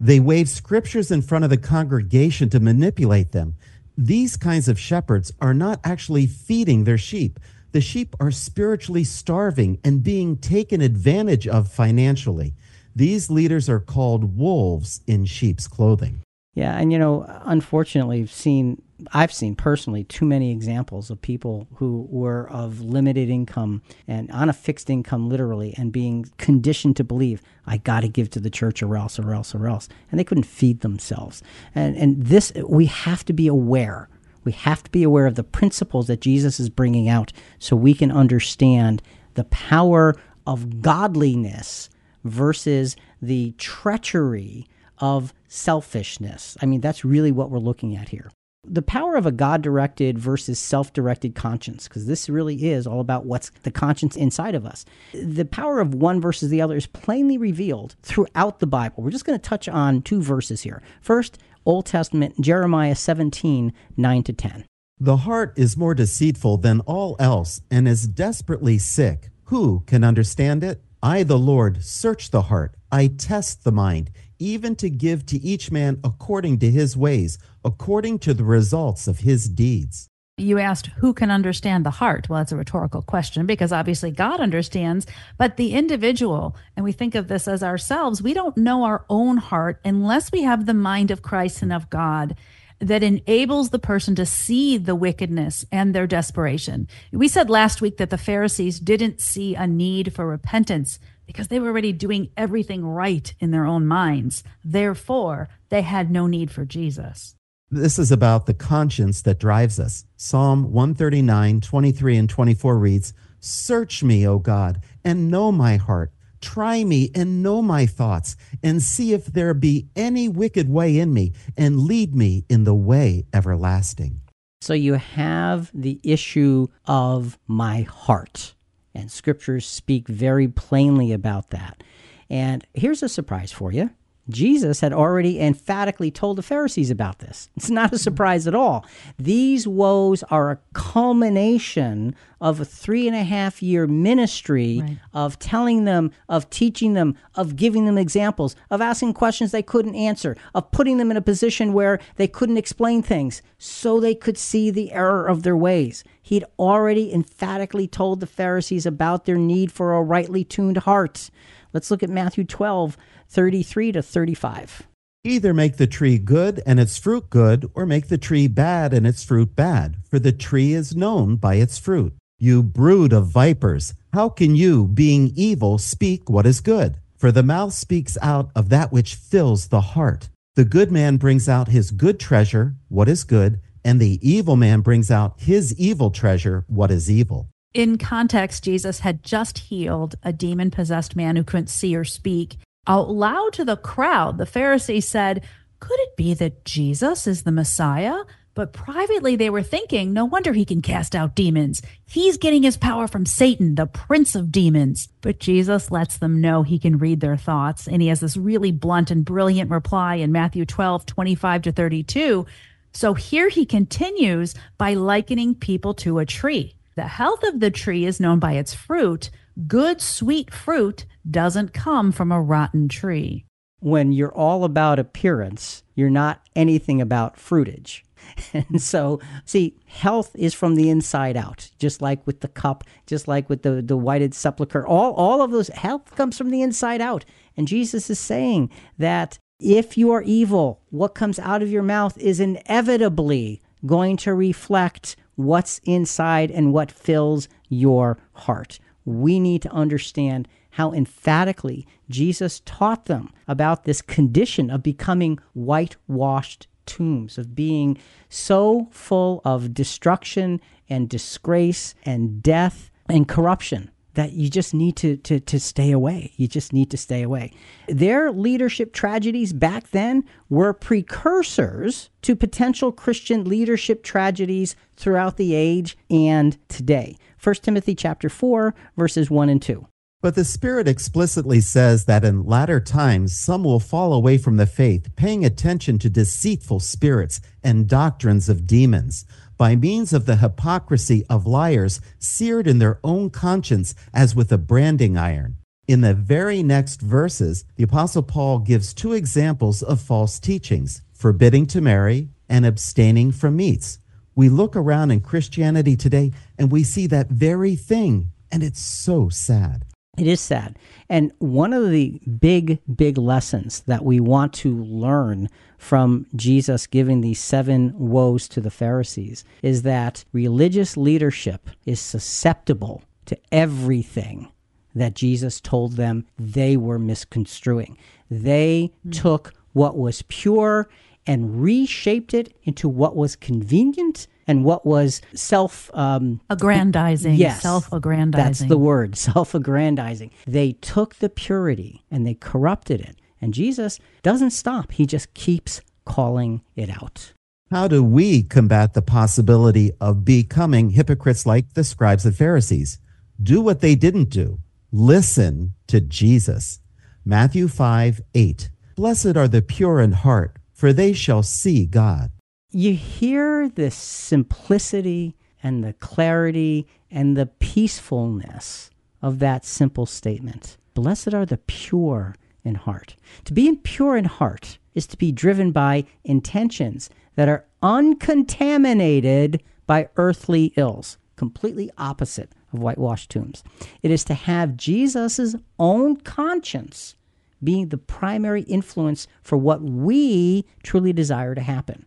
They wave scriptures in front of the congregation to manipulate them. These kinds of shepherds are not actually feeding their sheep. The sheep are spiritually starving and being taken advantage of financially. These leaders are called wolves in sheep's clothing. Yeah, and you know, unfortunately, we've seen I've seen personally too many examples of people who were of limited income and on a fixed income, literally, and being conditioned to believe, I got to give to the church or else, or else, or else. And they couldn't feed themselves. And, and this, we have to be aware. We have to be aware of the principles that Jesus is bringing out so we can understand the power of godliness versus the treachery of selfishness. I mean, that's really what we're looking at here. The power of a God directed versus self directed conscience, because this really is all about what's the conscience inside of us. The power of one versus the other is plainly revealed throughout the Bible. We're just going to touch on two verses here. First, Old Testament, Jeremiah 17, 9 to 10. The heart is more deceitful than all else and is desperately sick. Who can understand it? I, the Lord, search the heart. I test the mind, even to give to each man according to his ways, according to the results of his deeds. You asked who can understand the heart. Well, that's a rhetorical question because obviously God understands, but the individual, and we think of this as ourselves, we don't know our own heart unless we have the mind of Christ and of God that enables the person to see the wickedness and their desperation. We said last week that the Pharisees didn't see a need for repentance because they were already doing everything right in their own minds. Therefore, they had no need for Jesus. This is about the conscience that drives us. Psalm 139, 23, and 24 reads, Search me, O God, and know my heart Try me and know my thoughts, and see if there be any wicked way in me, and lead me in the way everlasting. So you have the issue of my heart, and scriptures speak very plainly about that. And here's a surprise for you Jesus had already emphatically told the Pharisees about this. It's not a surprise at all. These woes are a culmination of a three and a half year ministry right. of telling them, of teaching them, of giving them examples, of asking questions they couldn't answer, of putting them in a position where they couldn't explain things so they could see the error of their ways. He'd already emphatically told the Pharisees about their need for a rightly tuned heart. Let's look at Matthew 12 33 to 35. Either make the tree good and its fruit good, or make the tree bad and its fruit bad, for the tree is known by its fruit. You brood of vipers, how can you, being evil, speak what is good? For the mouth speaks out of that which fills the heart. The good man brings out his good treasure, what is good, and the evil man brings out his evil treasure, what is evil. In context, Jesus had just healed a demon possessed man who couldn't see or speak. Out loud to the crowd, the Pharisees said, Could it be that Jesus is the Messiah? But privately, they were thinking, no wonder he can cast out demons. He's getting his power from Satan, the prince of demons. But Jesus lets them know he can read their thoughts. And he has this really blunt and brilliant reply in Matthew 12, 25 to 32. So here he continues by likening people to a tree. The health of the tree is known by its fruit. Good, sweet fruit doesn't come from a rotten tree. When you're all about appearance, you're not anything about fruitage. (laughs) And so, see, health is from the inside out, just like with the cup, just like with the, the whited sepulchre. All, all of those health comes from the inside out. And Jesus is saying that if you are evil, what comes out of your mouth is inevitably going to reflect what's inside and what fills your heart. We need to understand how emphatically Jesus taught them about this condition of becoming whitewashed tombs, of being so full of destruction and disgrace and death and corruption that you just need to, to, to stay away. You just need to stay away. Their leadership tragedies back then were precursors to potential Christian leadership tragedies throughout the age and today. 1 Timothy chapter 4 verses 1 and 2. But the Spirit explicitly says that in latter times some will fall away from the faith, paying attention to deceitful spirits and doctrines of demons by means of the hypocrisy of liars seared in their own conscience as with a branding iron. In the very next verses, the Apostle Paul gives two examples of false teachings forbidding to marry and abstaining from meats. We look around in Christianity today and we see that very thing, and it's so sad. It is sad. And one of the big, big lessons that we want to learn from Jesus giving these seven woes to the Pharisees is that religious leadership is susceptible to everything that Jesus told them they were misconstruing. They mm. took what was pure and reshaped it into what was convenient and what was self um, aggrandizing. Yes, self aggrandizing. That's the word, (laughs) self aggrandizing. They took the purity and they corrupted it. And Jesus doesn't stop, he just keeps calling it out. How do we combat the possibility of becoming hypocrites like the scribes and Pharisees? Do what they didn't do. Listen to Jesus. Matthew 5 8. Blessed are the pure in heart, for they shall see God you hear the simplicity and the clarity and the peacefulness of that simple statement. Blessed are the pure in heart. To be pure in heart is to be driven by intentions that are uncontaminated by earthly ills, completely opposite of whitewashed tombs. It is to have Jesus' own conscience being the primary influence for what we truly desire to happen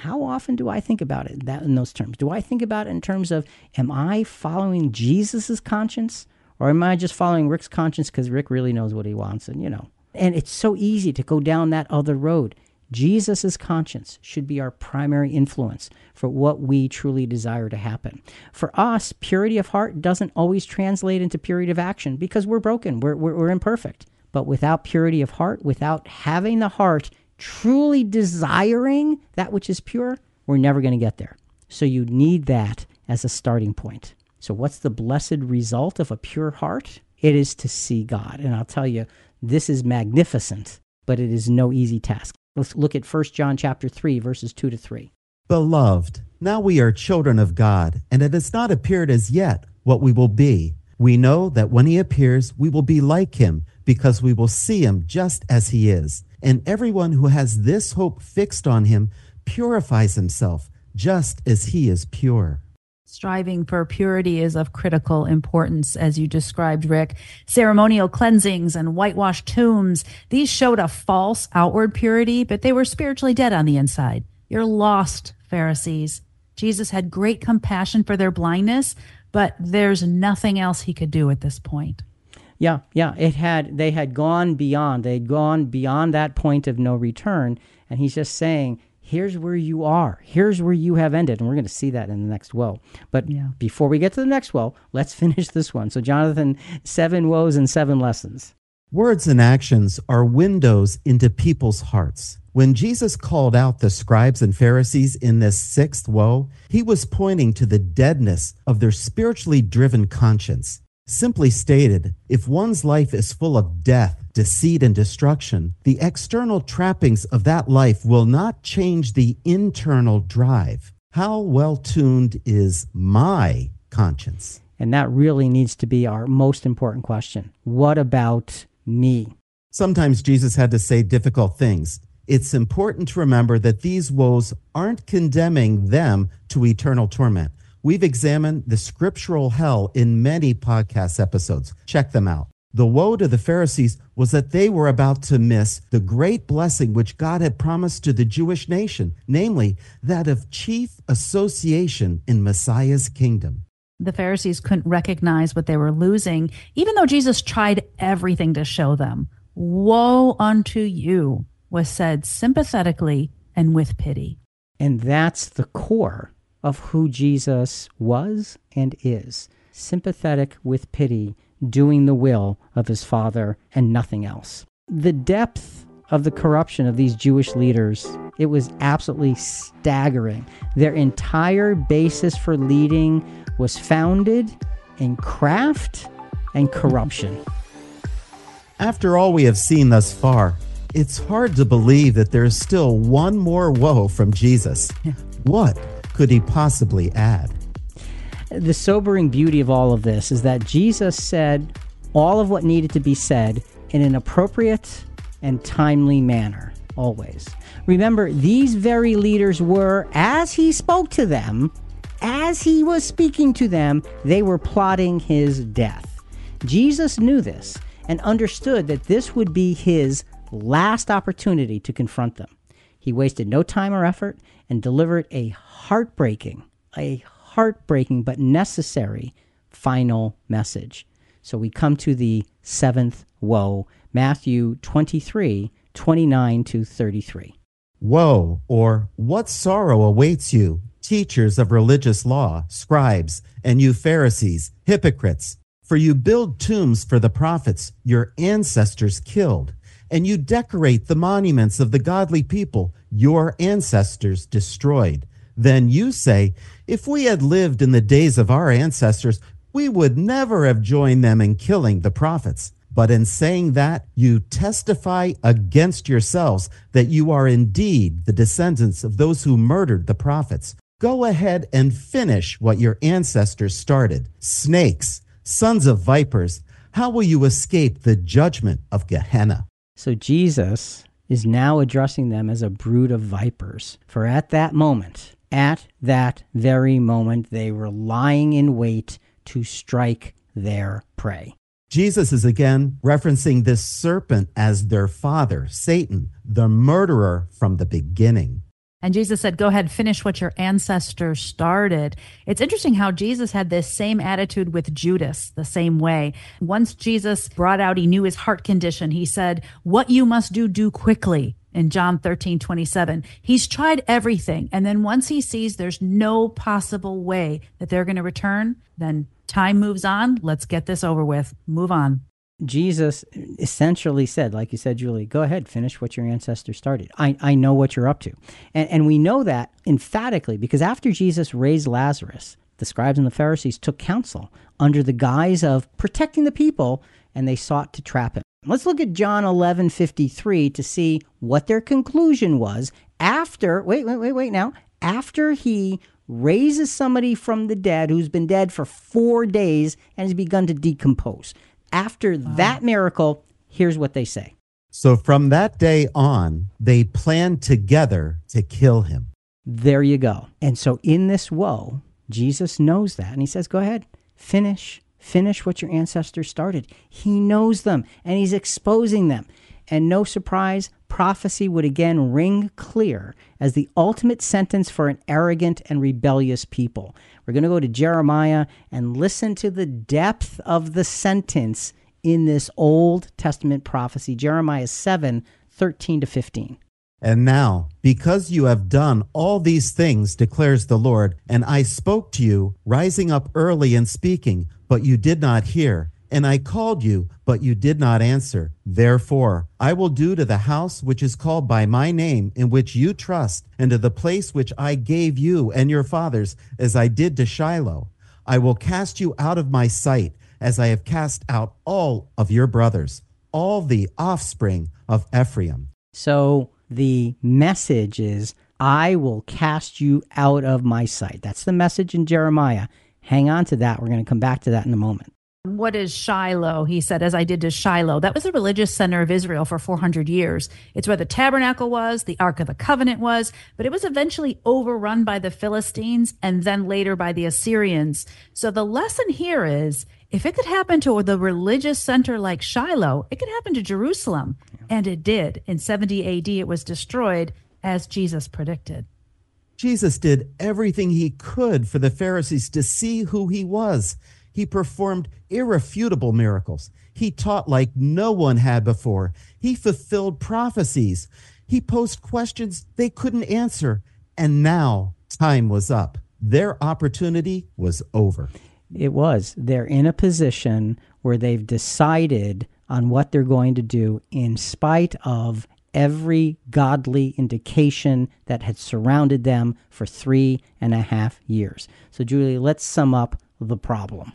how often do I think about it that in those terms? Do I think about it in terms of am I following Jesus's conscience or am I just following Rick's conscience because Rick really knows what he wants and you know? And it's so easy to go down that other road. Jesus' conscience should be our primary influence for what we truly desire to happen. For us, purity of heart doesn't always translate into purity of action because we're broken, we're, we're, we're imperfect. But without purity of heart, without having the heart truly desiring that which is pure, we're never going to get there. So you need that as a starting point. So, what's the blessed result of a pure heart? It is to see God. And I'll tell you, this is magnificent, but it is no easy task. Let's look at 1 John chapter 3 verses 2 to 3. Beloved, now we are children of God, and it has not appeared as yet what we will be. We know that when he appears, we will be like him, because we will see him just as he is. And everyone who has this hope fixed on him purifies himself just as he is pure. Striving for purity is of critical importance, as you described, Rick. Ceremonial cleansings and whitewashed tombs, these showed a false outward purity, but they were spiritually dead on the inside. You're lost, Pharisees. Jesus had great compassion for their blindness, but there's nothing else he could do at this point. Yeah, yeah. It had they had gone beyond. They'd gone beyond that point of no return. And he's just saying, here's where you are. Here's where you have ended. And we're going to see that in the next woe. But yeah. before we get to the next woe, let's (laughs) finish this one. So, Jonathan, seven woes and seven lessons. Words and actions are windows into people's hearts. When Jesus called out the scribes and Pharisees in this sixth woe, he was pointing to the deadness of their spiritually driven conscience. Simply stated, if one's life is full of death, deceit, and destruction, the external trappings of that life will not change the internal drive. How well tuned is my conscience? And that really needs to be our most important question. What about me? Sometimes Jesus had to say difficult things. It's important to remember that these woes aren't condemning them to eternal torment. We've examined the scriptural hell in many podcast episodes. Check them out. The woe to the Pharisees was that they were about to miss the great blessing which God had promised to the Jewish nation, namely that of chief association in Messiah's kingdom. The Pharisees couldn't recognize what they were losing, even though Jesus tried everything to show them. Woe unto you was said sympathetically and with pity. And that's the core of who Jesus was and is sympathetic with pity, doing the will of his Father and nothing else. The depth of the corruption of these Jewish leaders, it was absolutely staggering. Their entire basis for leading was founded in craft and corruption. After all we have seen thus far, it's hard to believe that there is still one more woe from Jesus. Yeah. What could he possibly add? The sobering beauty of all of this is that Jesus said all of what needed to be said in an appropriate and timely manner, always. Remember, these very leaders were, as he spoke to them, as he was speaking to them, they were plotting his death. Jesus knew this and understood that this would be his last opportunity to confront them. He wasted no time or effort and delivered a heartbreaking, a heartbreaking but necessary final message. So we come to the seventh woe, Matthew 23 29 to 33. Woe, or what sorrow awaits you, teachers of religious law, scribes, and you Pharisees, hypocrites! For you build tombs for the prophets your ancestors killed, and you decorate the monuments of the godly people your ancestors destroyed. Then you say, If we had lived in the days of our ancestors, we would never have joined them in killing the prophets. But in saying that, you testify against yourselves that you are indeed the descendants of those who murdered the prophets. Go ahead and finish what your ancestors started. Snakes, sons of vipers, how will you escape the judgment of Gehenna? So Jesus is now addressing them as a brood of vipers. For at that moment, at that very moment, they were lying in wait to strike their prey. Jesus is again referencing this serpent as their father, Satan, the murderer from the beginning. And Jesus said, Go ahead, finish what your ancestors started. It's interesting how Jesus had this same attitude with Judas, the same way. Once Jesus brought out, he knew his heart condition. He said, What you must do, do quickly in John 13, 27. He's tried everything. And then once he sees there's no possible way that they're going to return, then time moves on. Let's get this over with. Move on. Jesus essentially said, like you said, Julie, go ahead, finish what your ancestors started. I, I know what you're up to. And, and we know that emphatically because after Jesus raised Lazarus, the scribes and the Pharisees took counsel under the guise of protecting the people and they sought to trap him. Let's look at John 11 53 to see what their conclusion was after, wait, wait, wait, wait now, after he raises somebody from the dead who's been dead for four days and has begun to decompose. After that miracle, here's what they say. So from that day on, they planned together to kill him. There you go. And so in this woe, Jesus knows that and he says, Go ahead, finish, finish what your ancestors started. He knows them and he's exposing them. And no surprise, prophecy would again ring clear as the ultimate sentence for an arrogant and rebellious people. We're going to go to Jeremiah and listen to the depth of the sentence in this Old Testament prophecy, Jeremiah 7 13 to 15. And now, because you have done all these things, declares the Lord, and I spoke to you, rising up early and speaking, but you did not hear, and I called you, but you did not answer. Therefore, I will do to the house which is called by my name, in which you trust, and to the place which I gave you and your fathers, as I did to Shiloh. I will cast you out of my sight, as I have cast out all of your brothers, all the offspring of Ephraim. So the message is, I will cast you out of my sight. That's the message in Jeremiah. Hang on to that. We're going to come back to that in a moment. What is Shiloh? He said, as I did to Shiloh. That was the religious center of Israel for 400 years. It's where the tabernacle was, the Ark of the Covenant was, but it was eventually overrun by the Philistines and then later by the Assyrians. So the lesson here is if it could happen to the religious center like Shiloh, it could happen to Jerusalem. And it did. In 70 AD, it was destroyed as Jesus predicted. Jesus did everything he could for the Pharisees to see who he was. He performed irrefutable miracles. He taught like no one had before. He fulfilled prophecies. He posed questions they couldn't answer. And now time was up. Their opportunity was over. It was. They're in a position where they've decided on what they're going to do in spite of every godly indication that had surrounded them for three and a half years. So, Julie, let's sum up the problem.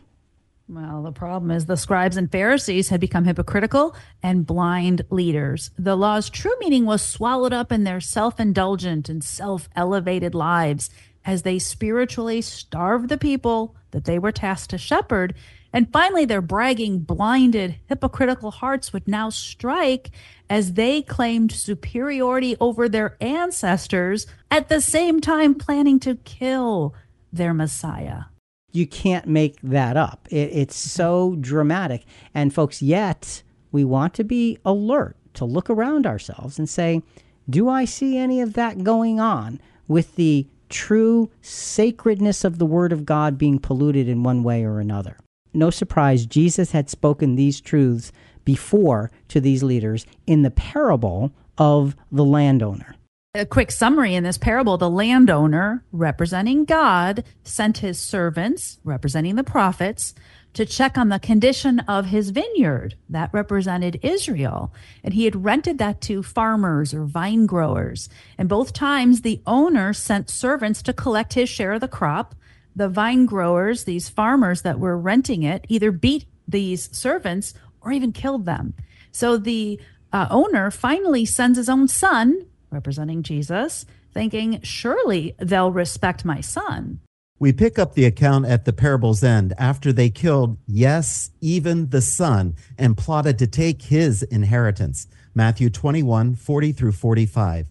Well, the problem is the scribes and Pharisees had become hypocritical and blind leaders. The law's true meaning was swallowed up in their self indulgent and self elevated lives as they spiritually starved the people that they were tasked to shepherd. And finally, their bragging, blinded, hypocritical hearts would now strike as they claimed superiority over their ancestors, at the same time planning to kill their Messiah. You can't make that up. It, it's mm-hmm. so dramatic. And, folks, yet we want to be alert to look around ourselves and say, do I see any of that going on with the true sacredness of the Word of God being polluted in one way or another? No surprise, Jesus had spoken these truths before to these leaders in the parable of the landowner. A quick summary in this parable the landowner, representing God, sent his servants, representing the prophets, to check on the condition of his vineyard. That represented Israel. And he had rented that to farmers or vine growers. And both times the owner sent servants to collect his share of the crop. The vine growers, these farmers that were renting it, either beat these servants or even killed them. So the uh, owner finally sends his own son, representing Jesus, thinking, surely they'll respect my son. We pick up the account at the parable's end after they killed, yes, even the son, and plotted to take his inheritance. Matthew 21, 40 through 45.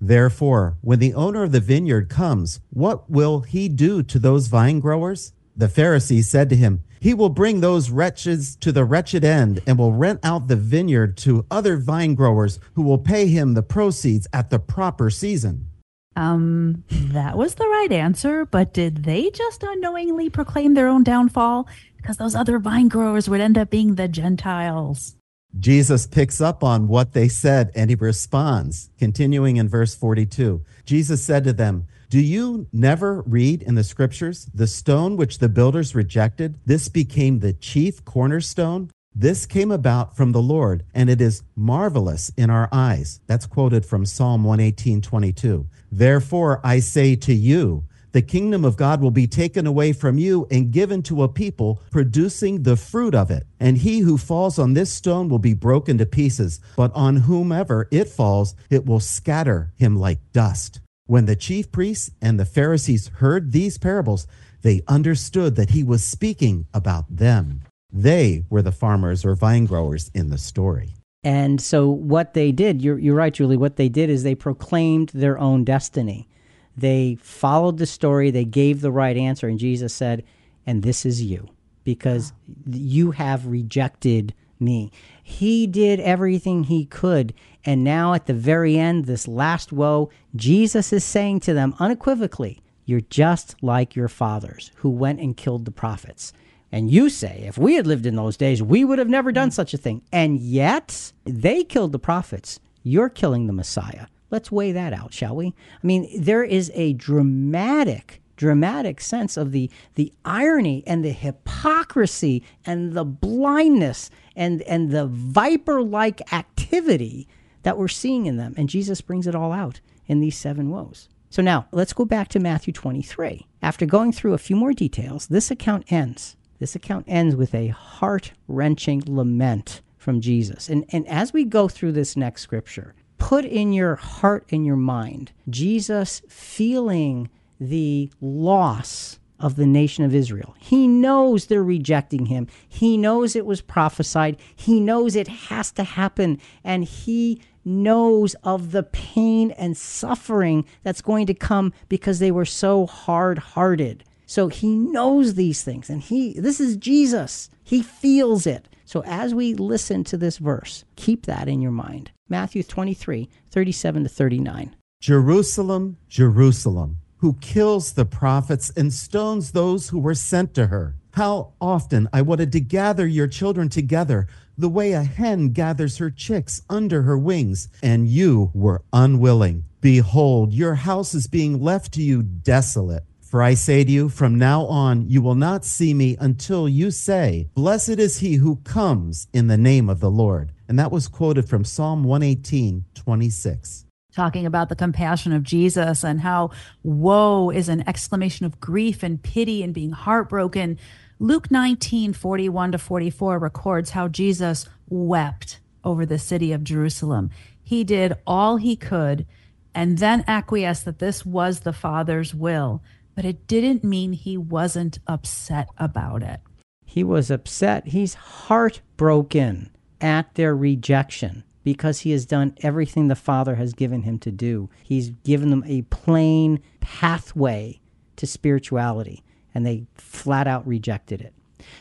Therefore, when the owner of the vineyard comes, what will he do to those vine growers? The Pharisees said to him, He will bring those wretches to the wretched end and will rent out the vineyard to other vine growers who will pay him the proceeds at the proper season. Um, that was the right answer, but did they just unknowingly proclaim their own downfall? Because those other vine growers would end up being the Gentiles. Jesus picks up on what they said and he responds, continuing in verse 42. Jesus said to them, Do you never read in the scriptures, the stone which the builders rejected? This became the chief cornerstone. This came about from the Lord, and it is marvelous in our eyes. That's quoted from Psalm 118, 22. Therefore, I say to you, the kingdom of God will be taken away from you and given to a people producing the fruit of it. And he who falls on this stone will be broken to pieces, but on whomever it falls, it will scatter him like dust. When the chief priests and the Pharisees heard these parables, they understood that he was speaking about them. They were the farmers or vine growers in the story. And so, what they did, you're, you're right, Julie, what they did is they proclaimed their own destiny. They followed the story, they gave the right answer, and Jesus said, And this is you, because you have rejected me. He did everything he could. And now, at the very end, this last woe, Jesus is saying to them unequivocally, You're just like your fathers who went and killed the prophets. And you say, if we had lived in those days, we would have never done such a thing. And yet, they killed the prophets. You're killing the Messiah. Let's weigh that out, shall we? I mean, there is a dramatic, dramatic sense of the, the irony and the hypocrisy and the blindness and, and the viper like activity that we're seeing in them. And Jesus brings it all out in these seven woes. So now let's go back to Matthew 23. After going through a few more details, this account ends this account ends with a heart wrenching lament from Jesus. And, and as we go through this next scripture, put in your heart and your mind Jesus feeling the loss of the nation of Israel. He knows they're rejecting him. He knows it was prophesied. He knows it has to happen. And he knows of the pain and suffering that's going to come because they were so hard hearted. So he knows these things and he this is Jesus. He feels it. So as we listen to this verse, keep that in your mind. Matthew 23, 37 to 39. Jerusalem, Jerusalem, who kills the prophets and stones those who were sent to her. How often I wanted to gather your children together the way a hen gathers her chicks under her wings, and you were unwilling. Behold, your house is being left to you desolate. For I say to you, from now on you will not see me until you say, Blessed is he who comes in the name of the Lord. And that was quoted from Psalm 118, 26. Talking about the compassion of Jesus and how woe is an exclamation of grief and pity and being heartbroken. Luke 19, 41 to 44 records how Jesus wept over the city of Jerusalem. He did all he could and then acquiesced that this was the Father's will but it didn't mean he wasn't upset about it. He was upset. He's heartbroken at their rejection because he has done everything the Father has given him to do. He's given them a plain pathway to spirituality. and they flat out rejected it.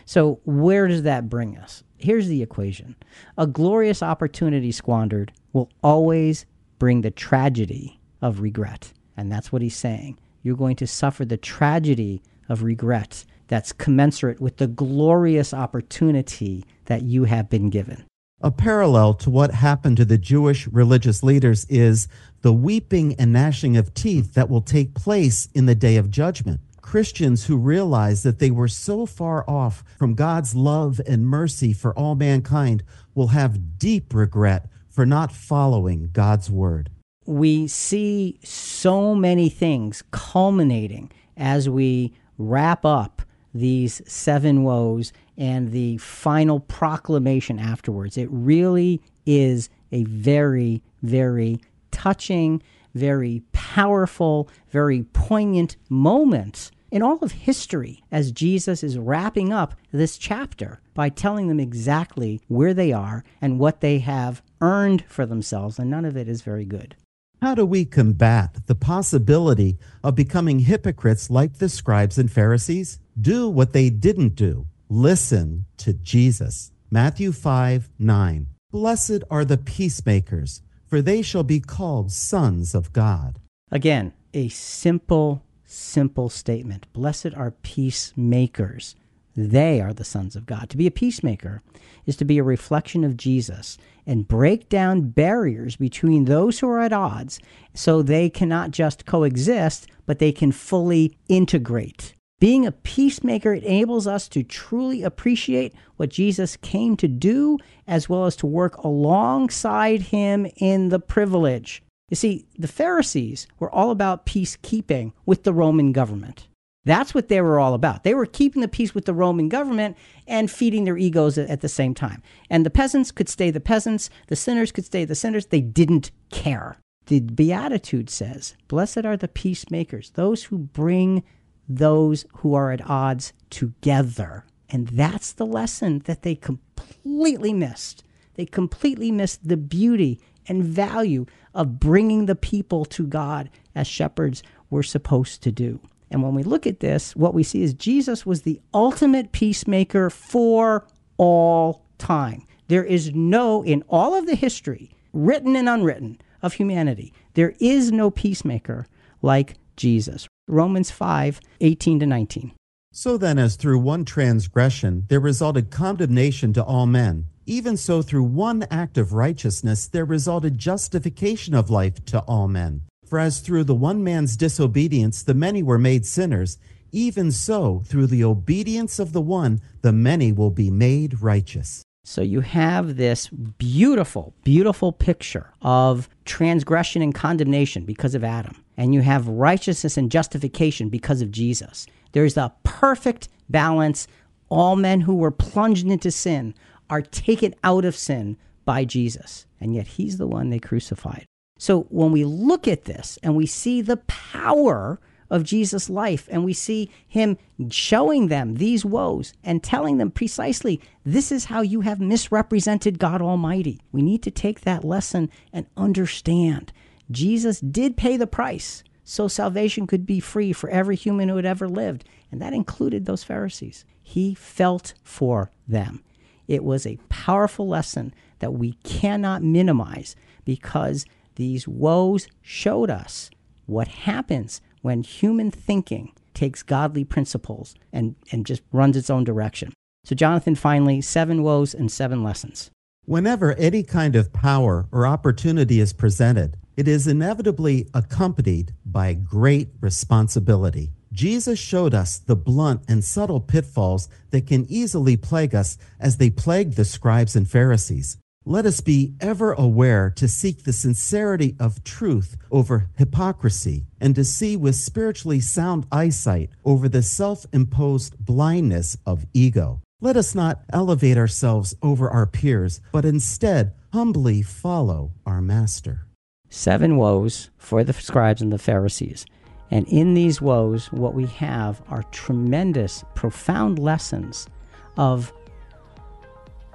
So, where does that bring us? Here's the equation a glorious opportunity squandered will always bring the tragedy of regret. And that's what he's saying. You're going to suffer the tragedy of regret that's commensurate with the glorious opportunity that you have been given. A parallel to what happened to the Jewish religious leaders is the weeping and gnashing of teeth that will take place in the day of judgment. Christians who realize that they were so far off from God's love and mercy for all mankind will have deep regret for not following God's word. We see so many things culminating as we wrap up these seven woes and the final proclamation afterwards. It really is a very, very touching, very powerful, very poignant moment in all of history as Jesus is wrapping up this chapter by telling them exactly where they are and what they have earned for themselves, and none of it is very good. How do we combat the possibility of becoming hypocrites like the scribes and Pharisees? Do what they didn't do. Listen to Jesus. Matthew 5 9. Blessed are the peacemakers, for they shall be called sons of God. Again, a simple simple statement. Blessed are peacemakers. They are the sons of God. To be a peacemaker is to be a reflection of Jesus and break down barriers between those who are at odds so they cannot just coexist, but they can fully integrate. Being a peacemaker enables us to truly appreciate what Jesus came to do, as well as to work alongside him in the privilege you see, the Pharisees were all about peacekeeping with the Roman government. That's what they were all about. They were keeping the peace with the Roman government and feeding their egos at the same time. And the peasants could stay the peasants, the sinners could stay the sinners. They didn't care. The Beatitude says, Blessed are the peacemakers, those who bring those who are at odds together. And that's the lesson that they completely missed. They completely missed the beauty and value of bringing the people to God as shepherds were supposed to do. And when we look at this, what we see is Jesus was the ultimate peacemaker for all time. There is no, in all of the history, written and unwritten, of humanity, there is no peacemaker like Jesus. Romans 5 18 to 19. So then, as through one transgression there resulted condemnation to all men, even so, through one act of righteousness, there resulted justification of life to all men. For as through the one man's disobedience the many were made sinners, even so, through the obedience of the one, the many will be made righteous. So you have this beautiful, beautiful picture of transgression and condemnation because of Adam. And you have righteousness and justification because of Jesus. There's a perfect balance. All men who were plunged into sin are taken out of sin by Jesus. And yet he's the one they crucified. So when we look at this and we see the power of Jesus' life and we see him showing them these woes and telling them precisely, this is how you have misrepresented God Almighty. We need to take that lesson and understand Jesus did pay the price so salvation could be free for every human who had ever lived. And that included those Pharisees. He felt for them. It was a powerful lesson that we cannot minimize because these woes showed us what happens when human thinking takes godly principles and, and just runs its own direction. So, Jonathan, finally, seven woes and seven lessons. Whenever any kind of power or opportunity is presented, it is inevitably accompanied by great responsibility. Jesus showed us the blunt and subtle pitfalls that can easily plague us as they plagued the scribes and Pharisees. Let us be ever aware to seek the sincerity of truth over hypocrisy and to see with spiritually sound eyesight over the self imposed blindness of ego. Let us not elevate ourselves over our peers, but instead humbly follow our Master. Seven woes for the scribes and the Pharisees. And in these woes, what we have are tremendous, profound lessons of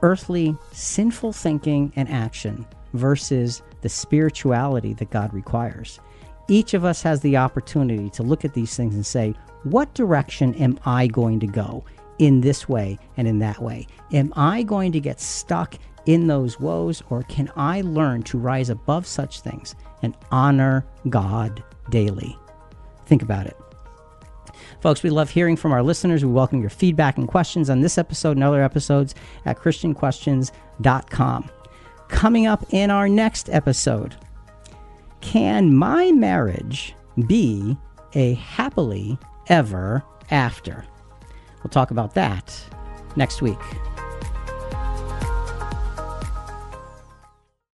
earthly, sinful thinking and action versus the spirituality that God requires. each of us has the opportunity to look at these things and say, what direction am I going to go in this way and in that way? Am I going to get stuck in those woes, or can I learn to rise above such things and honor God daily? Think about it. Folks, we love hearing from our listeners. We welcome your feedback and questions on this episode and other episodes at ChristianQuestions.com. Coming up in our next episode, can my marriage be a happily ever after? We'll talk about that next week.